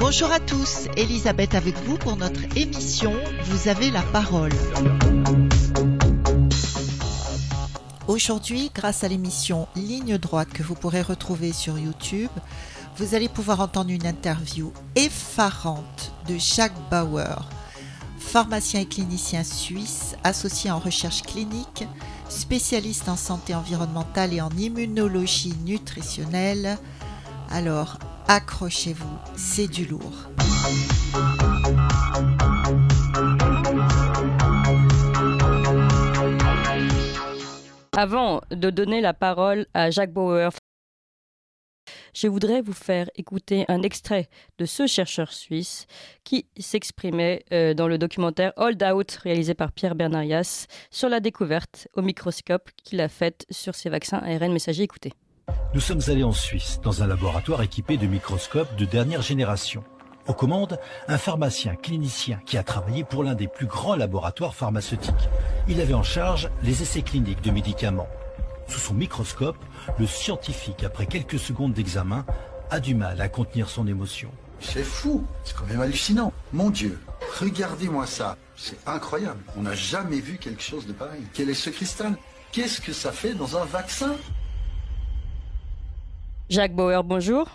Bonjour à tous, Elisabeth avec vous pour notre émission Vous avez la parole. Aujourd'hui, grâce à l'émission Ligne droite que vous pourrez retrouver sur YouTube, vous allez pouvoir entendre une interview effarante de Jacques Bauer, pharmacien et clinicien suisse associé en recherche clinique, spécialiste en santé environnementale et en immunologie nutritionnelle. Alors, accrochez-vous, c'est du lourd. Avant de donner la parole à Jacques Bauer, je voudrais vous faire écouter un extrait de ce chercheur suisse qui s'exprimait euh, dans le documentaire Hold Out réalisé par Pierre Bernarias sur la découverte au microscope qu'il a faite sur ses vaccins ARN messagers. Écoutez. Nous sommes allés en Suisse, dans un laboratoire équipé de microscopes de dernière génération. Aux commandes, un pharmacien clinicien qui a travaillé pour l'un des plus grands laboratoires pharmaceutiques. Il avait en charge les essais cliniques de médicaments. Sous son microscope, le scientifique, après quelques secondes d'examen, a du mal à contenir son émotion. C'est fou, c'est quand même hallucinant. Mon Dieu, regardez-moi ça, c'est incroyable. On n'a jamais vu quelque chose de pareil. Quel est ce cristal? Qu'est-ce que ça fait dans un vaccin? Jacques Bauer, bonjour.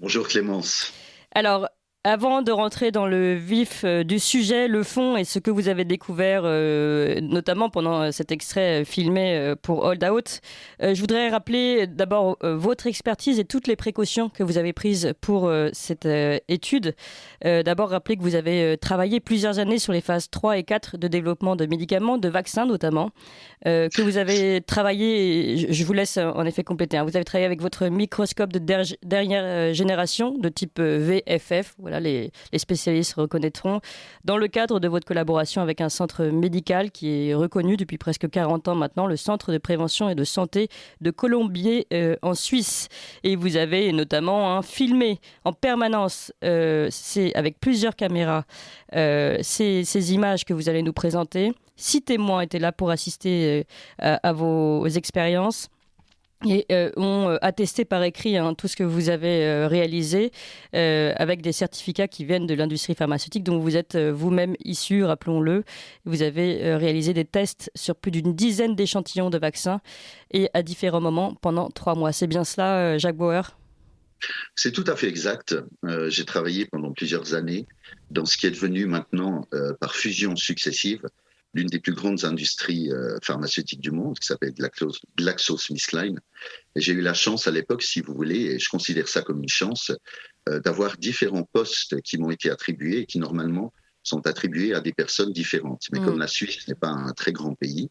Bonjour Clémence. Alors, avant de rentrer dans le vif euh, du sujet, le fond et ce que vous avez découvert, euh, notamment pendant euh, cet extrait filmé pour Hold Out, je voudrais rappeler d'abord votre expertise et toutes les précautions que vous avez prises pour cette étude. d'abord, rappeler que vous avez travaillé plusieurs années sur les phases 3 et 4 de développement de médicaments, de vaccins notamment, que vous avez travaillé, je vous laisse en effet compléter, hein. vous avez travaillé avec votre microscope de dernière génération de type VFF, voilà les, spécialistes reconnaîtront, dans le cadre de votre collaboration avec un centre médical qui est reconnu depuis presque 40 ans maintenant, le Centre de prévention et de santé de Colombier euh, en Suisse. Et vous avez notamment hein, filmé en permanence, euh, avec plusieurs caméras, euh, ces, images que vous allez nous présenter. Six témoins étaient là pour assister à vos expériences et euh, ont euh, attesté par écrit hein, tout ce que vous avez euh, réalisé avec des certificats qui viennent de l'industrie pharmaceutique dont vous êtes vous-même issu, rappelons-le. Vous avez réalisé des tests sur plus d'une dizaine d'échantillons de vaccins et à différents moments pendant trois mois. C'est bien cela, Jacques Bauer? C'est tout à fait exact. J'ai travaillé pendant plusieurs années dans ce qui est devenu maintenant, par fusion successive, l'une des plus grandes industries euh, pharmaceutiques du monde, qui s'appelle GlaxoSmithKline. Et j'ai eu la chance à l'époque, si vous voulez, et je considère ça comme une chance, euh, d'avoir différents postes qui m'ont été attribués et qui normalement sont attribués à des personnes différentes. Mais comme mm. la Suisse n'est pas un très grand pays,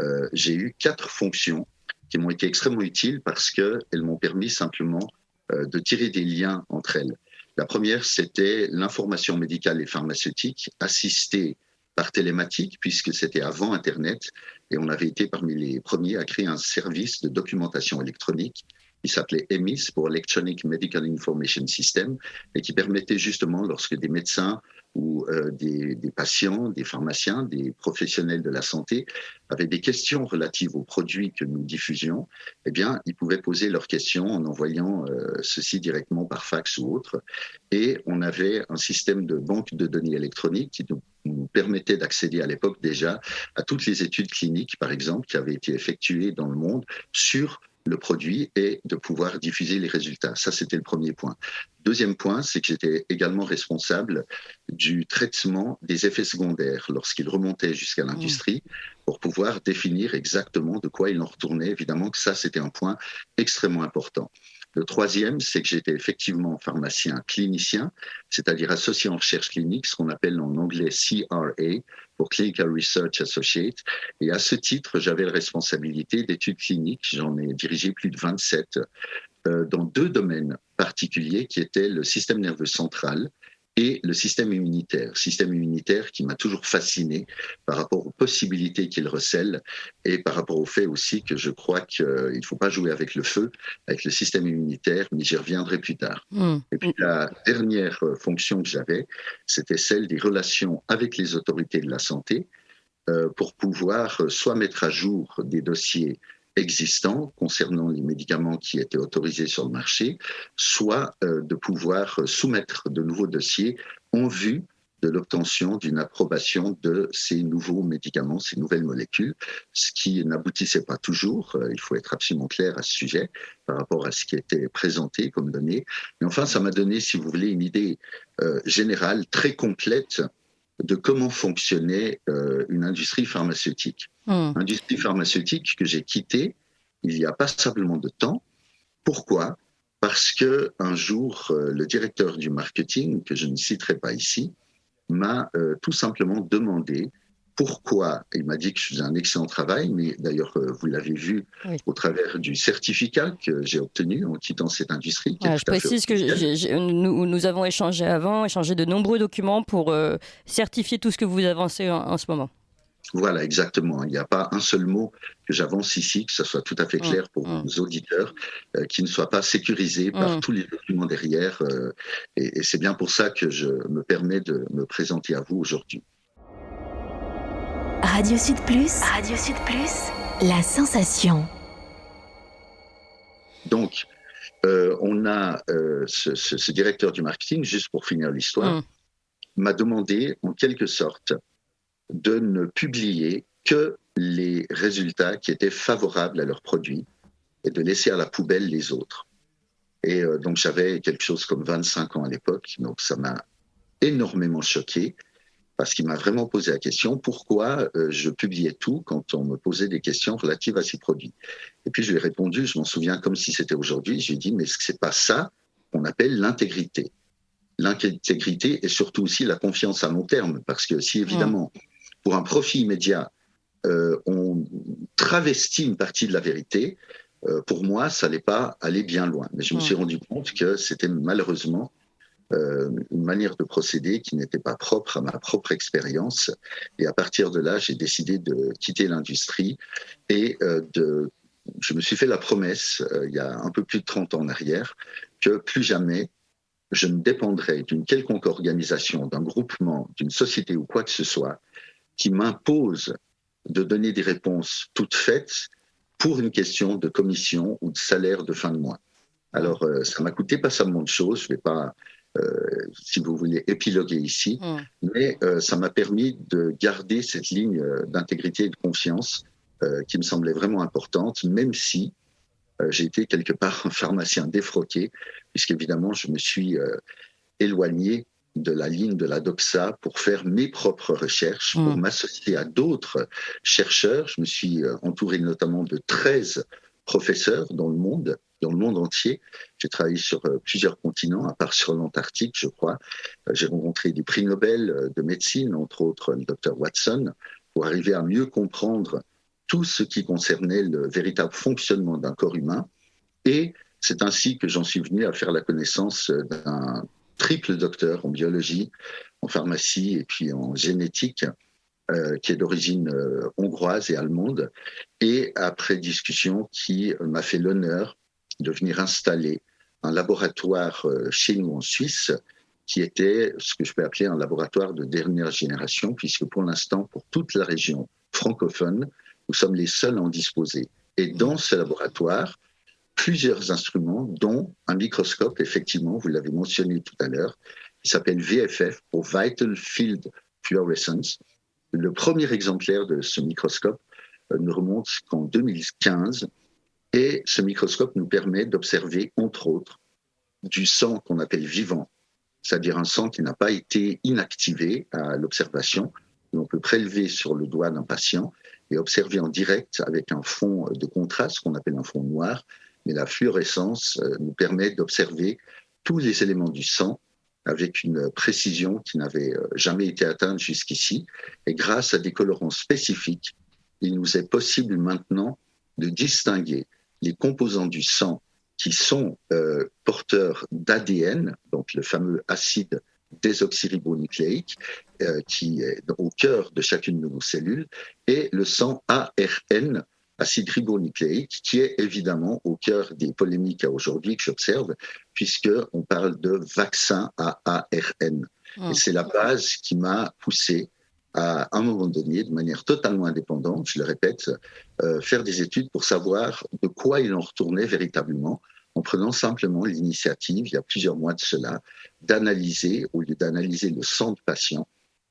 euh, j'ai eu quatre fonctions qui m'ont été extrêmement utiles parce qu'elles m'ont permis simplement de tirer des liens entre elles. La première, c'était l'information médicale et pharmaceutique assistée par télématique, puisque c'était avant Internet, et on avait été parmi les premiers à créer un service de documentation électronique qui s'appelait EMIS pour Electronic Medical Information System, et qui permettait justement, lorsque des médecins ou euh, des, patients, des pharmaciens, des professionnels de la santé avaient des questions relatives aux produits que nous diffusions, eh bien, ils pouvaient poser leurs questions en envoyant euh, ceci directement par fax ou autre. Et on avait un système de banque de données électroniques qui nous permettait d'accéder à l'époque déjà à toutes les études cliniques, par exemple, qui avaient été effectuées dans le monde sur le produit et de pouvoir diffuser les résultats. Ça, c'était le premier point. Deuxième point, c'est que j'étais également responsable du traitement des effets secondaires lorsqu'ils remontaient jusqu'à l'industrie pour pouvoir définir exactement de quoi il en retournait. Évidemment que ça, c'était un point extrêmement important. Le troisième, c'est que j'étais effectivement pharmacien clinicien, c'est-à-dire associé en recherche clinique, ce qu'on appelle en anglais CRA, pour Clinical Research Associate. Et à ce titre, j'avais la responsabilité d'études cliniques. J'en ai dirigé plus de 27 euh, dans deux domaines particuliers qui étaient le système nerveux central et le système immunitaire. Système immunitaire qui m'a toujours fasciné par rapport aux possibilités qu'il recèle et par rapport au fait aussi que je crois qu'il ne faut pas jouer avec le feu, avec le système immunitaire, mais j'y reviendrai plus tard. Hmm. Et puis la dernière fonction que j'avais, c'était celle des relations avec les autorités de la santé euh, pour pouvoir soit mettre à jour des dossiers existants concernant les médicaments qui étaient autorisés sur le marché, soit euh, de pouvoir soumettre de nouveaux dossiers en vue de l'obtention d'une approbation de ces nouveaux médicaments, ces nouvelles molécules, ce qui n'aboutissait pas toujours. Euh, il faut être absolument clair à ce sujet par rapport à ce qui était présenté comme données. Mais enfin, ça m'a donné, si vous voulez, une idée euh, générale très complète de comment fonctionnait une industrie pharmaceutique. Hmm. Industrie pharmaceutique que j'ai quittée il y a passablement de temps. Pourquoi? Parce que un jour, euh, le directeur du marketing, que je ne citerai pas ici, m'a euh, tout simplement demandé pourquoi. Il m'a dit que je faisais un excellent travail, mais d'ailleurs, euh, vous l'avez vu au travers du certificat que j'ai obtenu en quittant cette industrie. je précise que nous, nous, avons échangé avant, échangé de nombreux documents pour certifier tout ce que vous avancez en ce moment. Voilà, exactement. Il n'y a pas un seul mot que j'avance ici, que ce soit tout à fait clair pour nos mm. auditeurs, euh, qui ne soit pas sécurisé par mm. tous les documents derrière. Euh, et, c'est bien pour ça que je me permets de me présenter à vous aujourd'hui. Radio Sud Plus. Radio Sud Plus. La sensation. Donc, euh, on a ce, directeur du marketing, juste pour finir l'histoire, mm. m'a demandé en quelque sorte de ne publier que les résultats qui étaient favorables à leurs produits et de laisser à la poubelle les autres. Et euh, donc j'avais quelque chose comme 25 ans à l'époque, donc ça m'a énormément choqué parce qu'il m'a vraiment posé la question pourquoi euh, je publiais tout quand on me posait des questions relatives à ces produits? Et puis je lui ai répondu, je m'en souviens comme si c'était aujourd'hui, je lui ai dit mais que c'est pas ça qu'on appelle l'intégrité L'intégrité et surtout aussi la confiance à long terme, parce que si évidemment pour un profit immédiat, euh, on travestit une partie de la vérité, euh, pour moi, ça n'allait pas aller bien loin. Mais je me suis rendu compte que c'était malheureusement euh, une manière de procéder qui n'était pas propre à ma propre expérience. Et à partir de là, j'ai décidé de quitter l'industrie et de, je me suis fait la promesse, il y a un peu plus de 30 ans en arrière, que plus jamais je ne dépendrai d'une quelconque organisation, d'un groupement, d'une société ou quoi que ce soit qui m'impose de donner des réponses toutes faites pour une question de commission ou de salaire de fin de mois. Alors, euh, ça m'a coûté pas seulement de choses, je ne vais pas, euh, si vous voulez, épiloguer ici, mm. mais euh, ça m'a permis de garder cette ligne d'intégrité et de confiance qui me semblait vraiment importante, même si j'ai été quelque part un pharmacien défroqué, puisqu'évidemment, je me suis éloigné de la ligne de la doxa pour faire mes propres recherches, pour mm. m'associer à d'autres chercheurs. Je me suis euh, entouré notamment de 13 professeurs dans le monde, dans le monde entier. J'ai travaillé sur euh, plusieurs continents, à part sur l'Antarctique, je crois. Euh, j'ai rencontré des prix Nobel de médecine, entre autres le docteur Watson, pour arriver à mieux comprendre tout ce qui concernait le véritable fonctionnement d'un corps humain. Et c'est ainsi que j'en suis venu à faire la connaissance d'un triple docteur en biologie, en pharmacie et puis en génétique, euh, qui est d'origine euh, hongroise et allemande, et après discussion, qui m'a fait l'honneur de venir installer un laboratoire euh, chez nous en Suisse, qui était ce que je peux appeler un laboratoire de dernière génération, puisque pour l'instant, pour toute la région francophone, nous sommes les seuls à en disposer. Et dans ce laboratoire, plusieurs instruments, dont un microscope, effectivement, vous l'avez mentionné tout à l'heure, qui s'appelle VFF, pour Vital Field Fluorescence. Le premier exemplaire de ce microscope euh, ne remonte qu'en 2015 et ce microscope nous permet d'observer, entre autres, du sang qu'on appelle vivant, c'est-à-dire un sang qui n'a pas été inactivé à l'observation. On peut prélever sur le doigt d'un patient et observer en direct avec un fond de contraste qu'on appelle un fond noir mais la fluorescence euh, nous permet d'observer tous les éléments du sang avec une précision qui n'avait euh, jamais été atteinte jusqu'ici. Et grâce à des colorants spécifiques, il nous est possible maintenant de distinguer les composants du sang qui sont euh, porteurs d'ADN, donc le fameux acide désoxyribonucléique euh, qui est au cœur de chacune de nos cellules, et le sang ARN, acide ribonucléique, qui est évidemment au cœur des polémiques à aujourd'hui que j'observe, puisqu'on parle de vaccin à ARN. Et c'est la base qui m'a poussé à un moment donné, de manière totalement indépendante, je le répète, euh, faire des études pour savoir de quoi il en retournait véritablement, en prenant simplement l'initiative, il y a plusieurs mois de cela, d'analyser, au lieu d'analyser le sang de patient,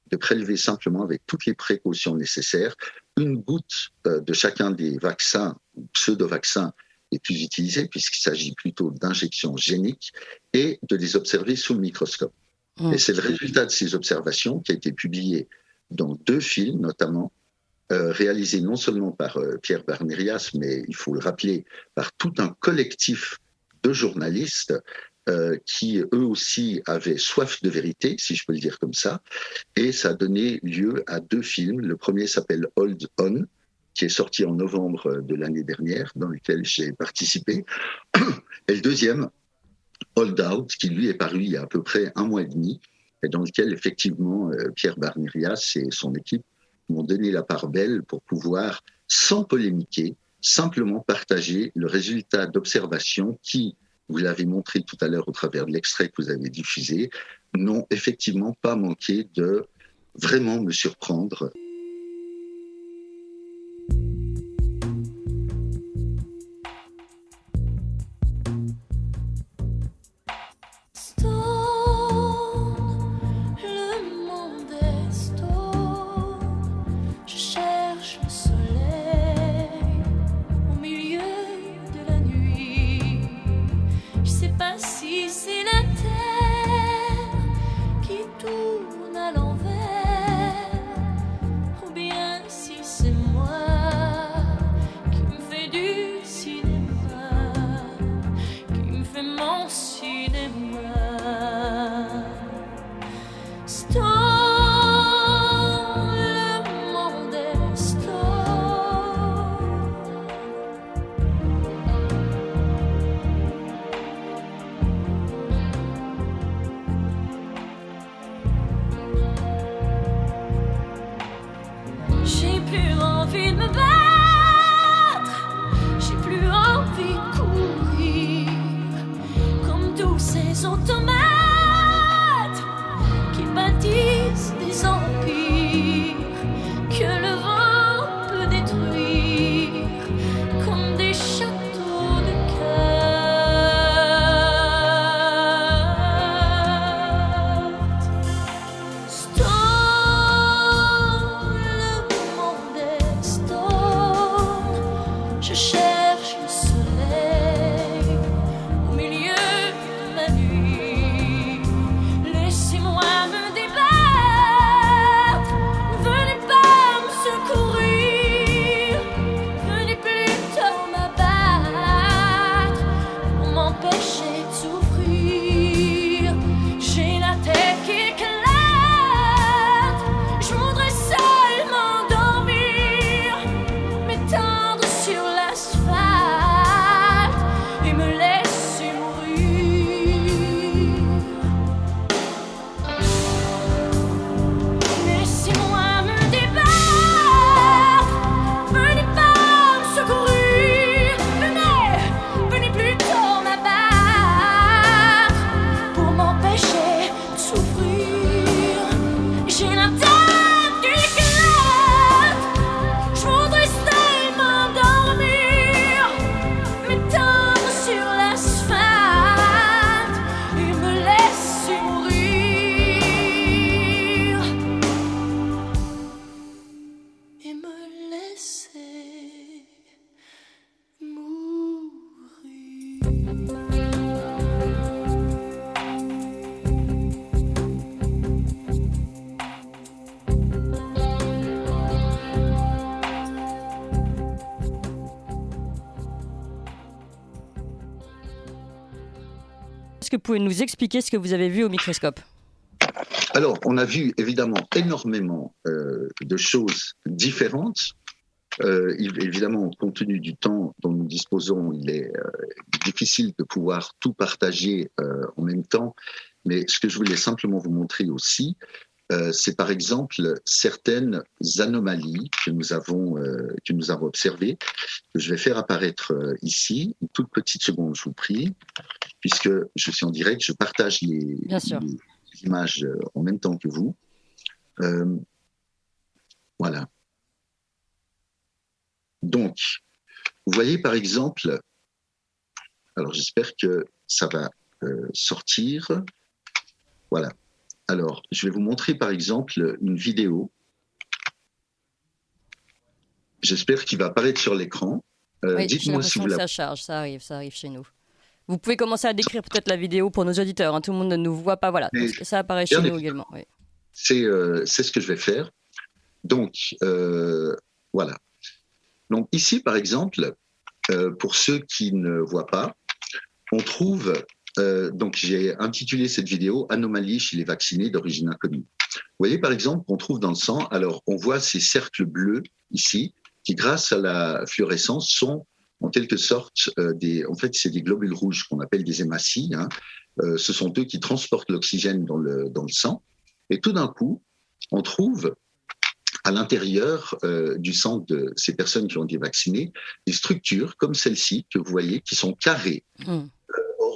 de prélever simplement avec toutes les précautions nécessaires une goutte euh, de chacun des vaccins ou pseudo-vaccins les plus utilisés, puisqu'il s'agit plutôt d'injections géniques, et de les observer sous le microscope. Mmh. Et c'est le résultat de ces observations qui a été publié dans deux films, notamment, euh, réalisés non seulement par euh, Pierre Barnerias, mais il faut le rappeler, par tout un collectif de journalistes euh, qui eux aussi avaient soif de vérité, si je peux le dire comme ça, et ça a donné lieu à deux films. Le premier s'appelle Hold On, qui est sorti en novembre de l'année dernière, dans lequel j'ai participé, et le deuxième, Hold Out, qui lui est paru il y a à peu près un mois et demi, et dans lequel effectivement euh, Pierre Barnerias et son équipe m'ont donné la part belle pour pouvoir, sans polémiquer, simplement partager le résultat d'observations qui, vous l'avez montré tout à l'heure au travers de l'extrait que vous avez diffusé, n'ont effectivement pas manqué de vraiment me surprendre. Pouvez nous expliquer ce que vous avez vu au microscope Alors, on a vu évidemment énormément euh, de choses différentes. Euh, évidemment, compte tenu du temps dont nous disposons, il est euh, difficile de pouvoir tout partager en même temps. Mais ce que je voulais simplement vous montrer aussi, c'est par exemple certaines anomalies que nous avons que nous avons observées que je vais faire apparaître ici une toute petite seconde je vous prie puisque je suis en direct je partage les, les images en même temps que vous voilà donc vous voyez par exemple alors j'espère que ça va sortir voilà alors, je vais vous montrer par exemple une vidéo. J'espère qu'il va apparaître sur l'écran. Euh, Dites-moi si vous la... Ça charge, ça arrive, ça arrive chez nous. Vous pouvez commencer à décrire peut-être la vidéo pour nos auditeurs. Hein. Tout le monde ne nous voit pas. Voilà, ça apparaît chez nous également. Euh, c'est ce que je vais faire. Donc, euh, voilà. Donc ici, par exemple, euh, pour ceux qui ne voient pas, on trouve donc j'ai intitulé cette vidéo Anomalie chez les vaccinés d'origine inconnue. Vous voyez par exemple qu'on trouve dans le sang, alors on voit ces cercles bleus ici, qui grâce à la fluorescence sont en quelque sorte euh, des, en fait c'est des globules rouges qu'on appelle des hématies. Hein. Euh, ce sont eux qui transportent l'oxygène dans le, dans le sang. Et tout d'un coup, on trouve à l'intérieur du sang de ces personnes qui ont été vaccinées des structures comme celle-ci que vous voyez qui sont carrées. Mmh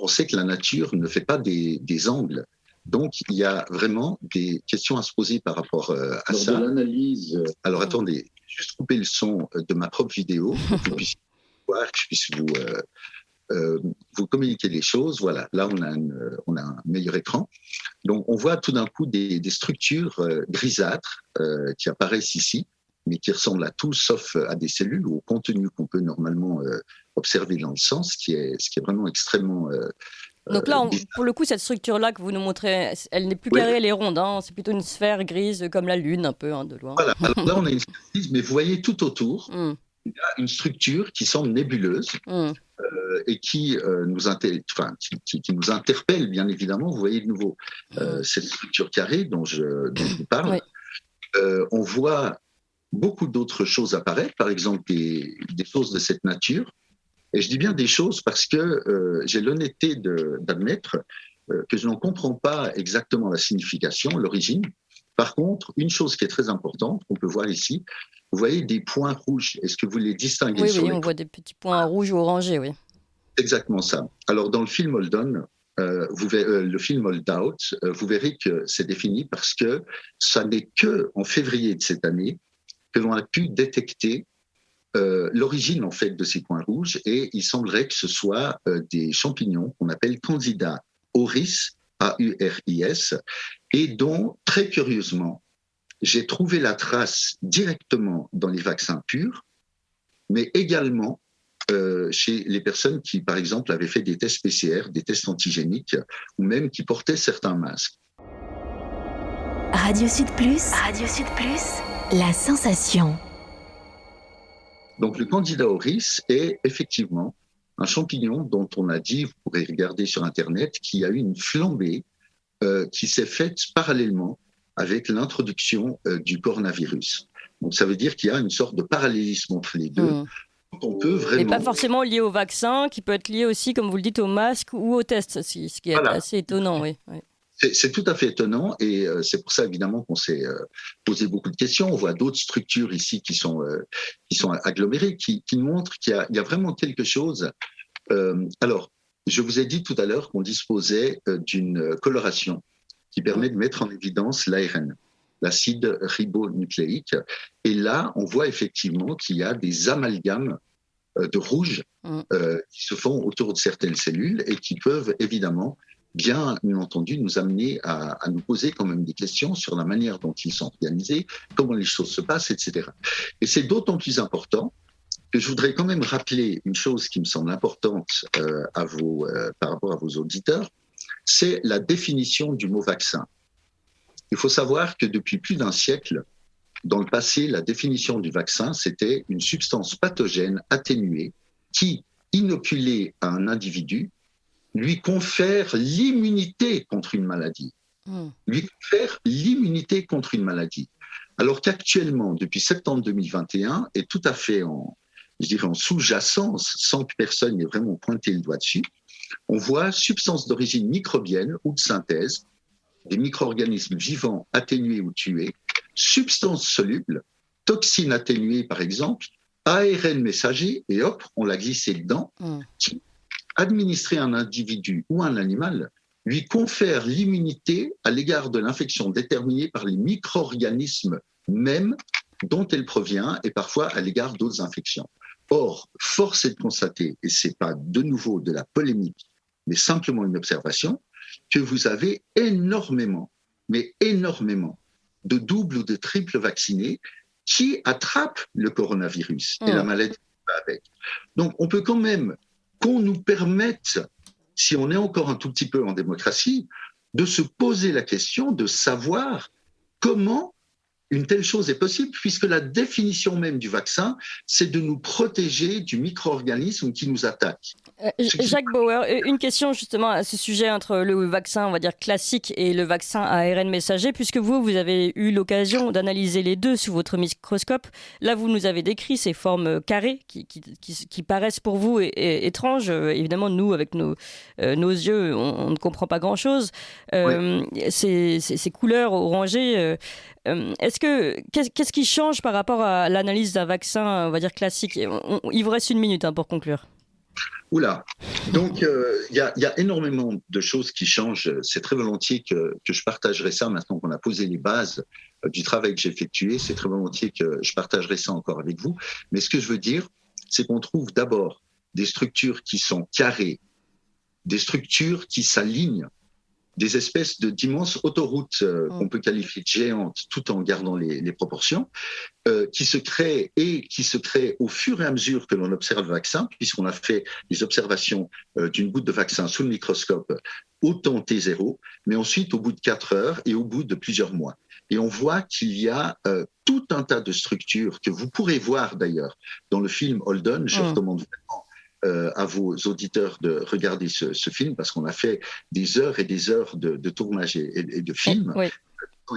on sait que la nature ne fait pas des, angles. Donc, il y a vraiment des questions à se poser par rapport euh, à ça. l'analyse. Euh, Alors, attendez, juste couper le son euh, de ma propre vidéo pour que vous puissiez voir, que je puisse vous, vous communiquer les choses. Voilà, là, on a, on a un meilleur écran. Donc, on voit tout d'un coup des, structures grisâtres qui apparaissent ici, mais qui ressemblent à tout sauf à des cellules ou au contenu qu'on peut normalement observé dans le sang, ce qui est, ce qui est vraiment extrêmement. Euh, Donc là, euh, pour le coup, cette structure-là que vous nous montrez, elle n'est plus carrée, elle est ronde. Hein. c'est plutôt une sphère grise comme la Lune, un peu, hein, de loin. Voilà, Alors là, on a une sphère grise, mais vous voyez tout autour, hmm. Il y a une structure qui semble nébuleuse. Euh, et qui, nous enfin, qui, qui, nous interpelle, bien évidemment. Vous voyez de nouveau hmm. cette structure carrée dont je, dont je vous parle. on voit beaucoup d'autres choses apparaître, par exemple des, des, choses de cette nature. Et je dis bien des choses parce que euh, j'ai l'honnêteté d'admettre euh, que je n'en comprends pas exactement la signification, l'origine. Par contre, une chose qui est très importante, qu'on peut voir ici, vous voyez des points rouges. Est-ce que vous les distinguez Oui, oui on voit des petits points rouges ou orangés, oui. Exactement ça. Alors, dans le film Holden, euh, vous verrez, le film Hold Out, vous verrez que c'est défini parce que ça n'est que en février de cette année que l'on a pu détecter euh, l'origine en fait de ces points rouges et il semblerait que ce soit euh, des champignons qu'on appelle Candida auris, A-U-R-I-S, et dont, très curieusement, j'ai trouvé la trace directement dans les vaccins purs, mais également euh, chez les personnes qui, par exemple, avaient fait des tests PCR, des tests antigéniques, ou même qui portaient certains masques. Radio Sud Plus, Radio Sud Plus, la sensation. Donc le Candida auris est effectivement un champignon dont on a dit, vous pourrez regarder sur Internet, qui a eu une flambée euh, qui s'est faite parallèlement avec l'introduction euh, du coronavirus. Donc ça veut dire qu'il y a une sorte de parallélisme entre les deux. Mmh. On peut vraiment... Et pas forcément lié au vaccin, qui peut être lié aussi, comme vous le dites, au masque ou au test, ce qui est assez étonnant. Oui. oui. C'est tout à fait étonnant et euh, c'est pour ça évidemment qu'on s'est euh, posé beaucoup de questions. On voit d'autres structures ici qui sont euh, qui sont agglomérées, qui, qui montrent qu'il y, y, a vraiment quelque chose. alors, je vous ai dit tout à l'heure qu'on disposait d'une coloration qui permet de mettre en évidence l'ARN, l'acide ribonucléique. Et là, on voit effectivement qu'il y a des amalgames de rouge mmh. qui se font autour de certaines cellules et qui peuvent évidemment bien entendu nous amener à, nous poser quand même des questions sur la manière dont ils sont organisés, comment les choses se passent, etc. Et c'est d'autant plus important que je voudrais quand même rappeler une chose qui me semble importante euh, à vos, euh, par rapport à vos auditeurs, c'est la définition du mot vaccin. Il faut savoir que depuis plus d'un siècle, dans le passé, la définition du vaccin, c'était une substance pathogène atténuée qui, inoculée à un individu, lui confère l'immunité contre une maladie. Hmm. Lui confère l'immunité contre une maladie. Alors qu'actuellement, depuis septembre 2021, est tout à fait en, je dirais, en sous-jacence, sans que personne n'ait vraiment pointé le doigt dessus, on voit substances d'origine microbienne ou de synthèse, des micro-organismes vivants atténués ou tués, substances solubles, toxines atténuées par exemple, ARN messager, et hop, on l'a glissé dedans, mm. qui, administré à un individu ou un animal, lui confère l'immunité à l'égard de l'infection déterminée par les micro-organismes mêmes dont elle provient et parfois à l'égard d'autres infections. Or, force est de constater, et c'est pas de nouveau de la polémique, mais simplement une observation, que vous avez énormément, mais énormément, de doubles ou de triples vaccinés qui attrapent le coronavirus et la hmm. maladie avec. Donc, on peut quand même qu'on nous permette, si on est encore un tout petit peu en démocratie, de se poser la question de savoir comment une telle chose est possible, puisque la définition même du vaccin, c'est de nous protéger du micro-organisme qui nous attaque. Euh, Jacques Bauer, euh, une question justement à ce sujet entre le vaccin, on va dire classique, et le vaccin ARN messager, puisque vous, vous avez eu l'occasion d'analyser les deux sous votre microscope. Là, vous nous avez décrit ces formes carrées qui, qui, paraissent pour vous étranges. Évidemment, nous, avec nos, euh, nos yeux, on, ne comprend pas grand-chose. ces, ces, couleurs orangées, euh, est-ce que qu'est-ce qui change par rapport à l'analyse d'un vaccin, on va dire classique? Il vous reste une minute hein, pour conclure. Oula. Donc, euh, il y, a énormément de choses qui changent. C'est très volontiers que, je partagerai ça maintenant qu'on a posé les bases euh, du travail que j'ai effectué. C'est très volontiers que je partagerai ça encore avec vous. Mais ce que je veux dire, c'est qu'on trouve d'abord des structures qui sont carrées, des structures qui s'alignent des espèces de d'immenses autoroutes euh, mm. qu'on peut qualifier de géantes tout en gardant les, les proportions, euh, qui se créent et qui se créent au fur et à mesure que l'on observe le vaccin, puisqu'on a fait des observations euh, d'une goutte de vaccin sous le microscope au temps T0, mais ensuite au bout de quatre heures et au bout de plusieurs mois. Et on voit qu'il y a euh, tout un tas de structures que vous pourrez voir d'ailleurs dans le film Holden. Je mm. recommande vraiment euh, à vos auditeurs de regarder ce, film parce qu'on a fait des heures et des heures de, tournage et, de film. Oui.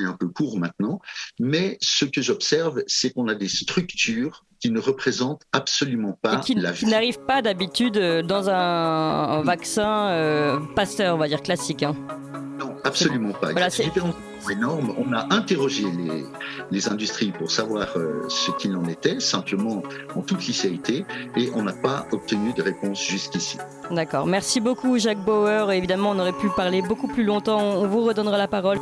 est un peu court maintenant, mais ce que j'observe, c'est qu'on a des structures qui ne représentent absolument pas qui, la vie. Qui n'arrivent pas d'habitude euh, dans un, vaccin euh, Pasteur, on va dire classique. Hein. Absolument pas. Voilà, c'est énorme. On a interrogé les, les industries pour savoir euh, ce qu'il en était, simplement en toute liceité, et on n'a pas obtenu de réponse jusqu'ici. D'accord. Merci beaucoup, Jacques Bauer. évidemment, on aurait pu parler beaucoup plus longtemps. On vous redonnera la parole.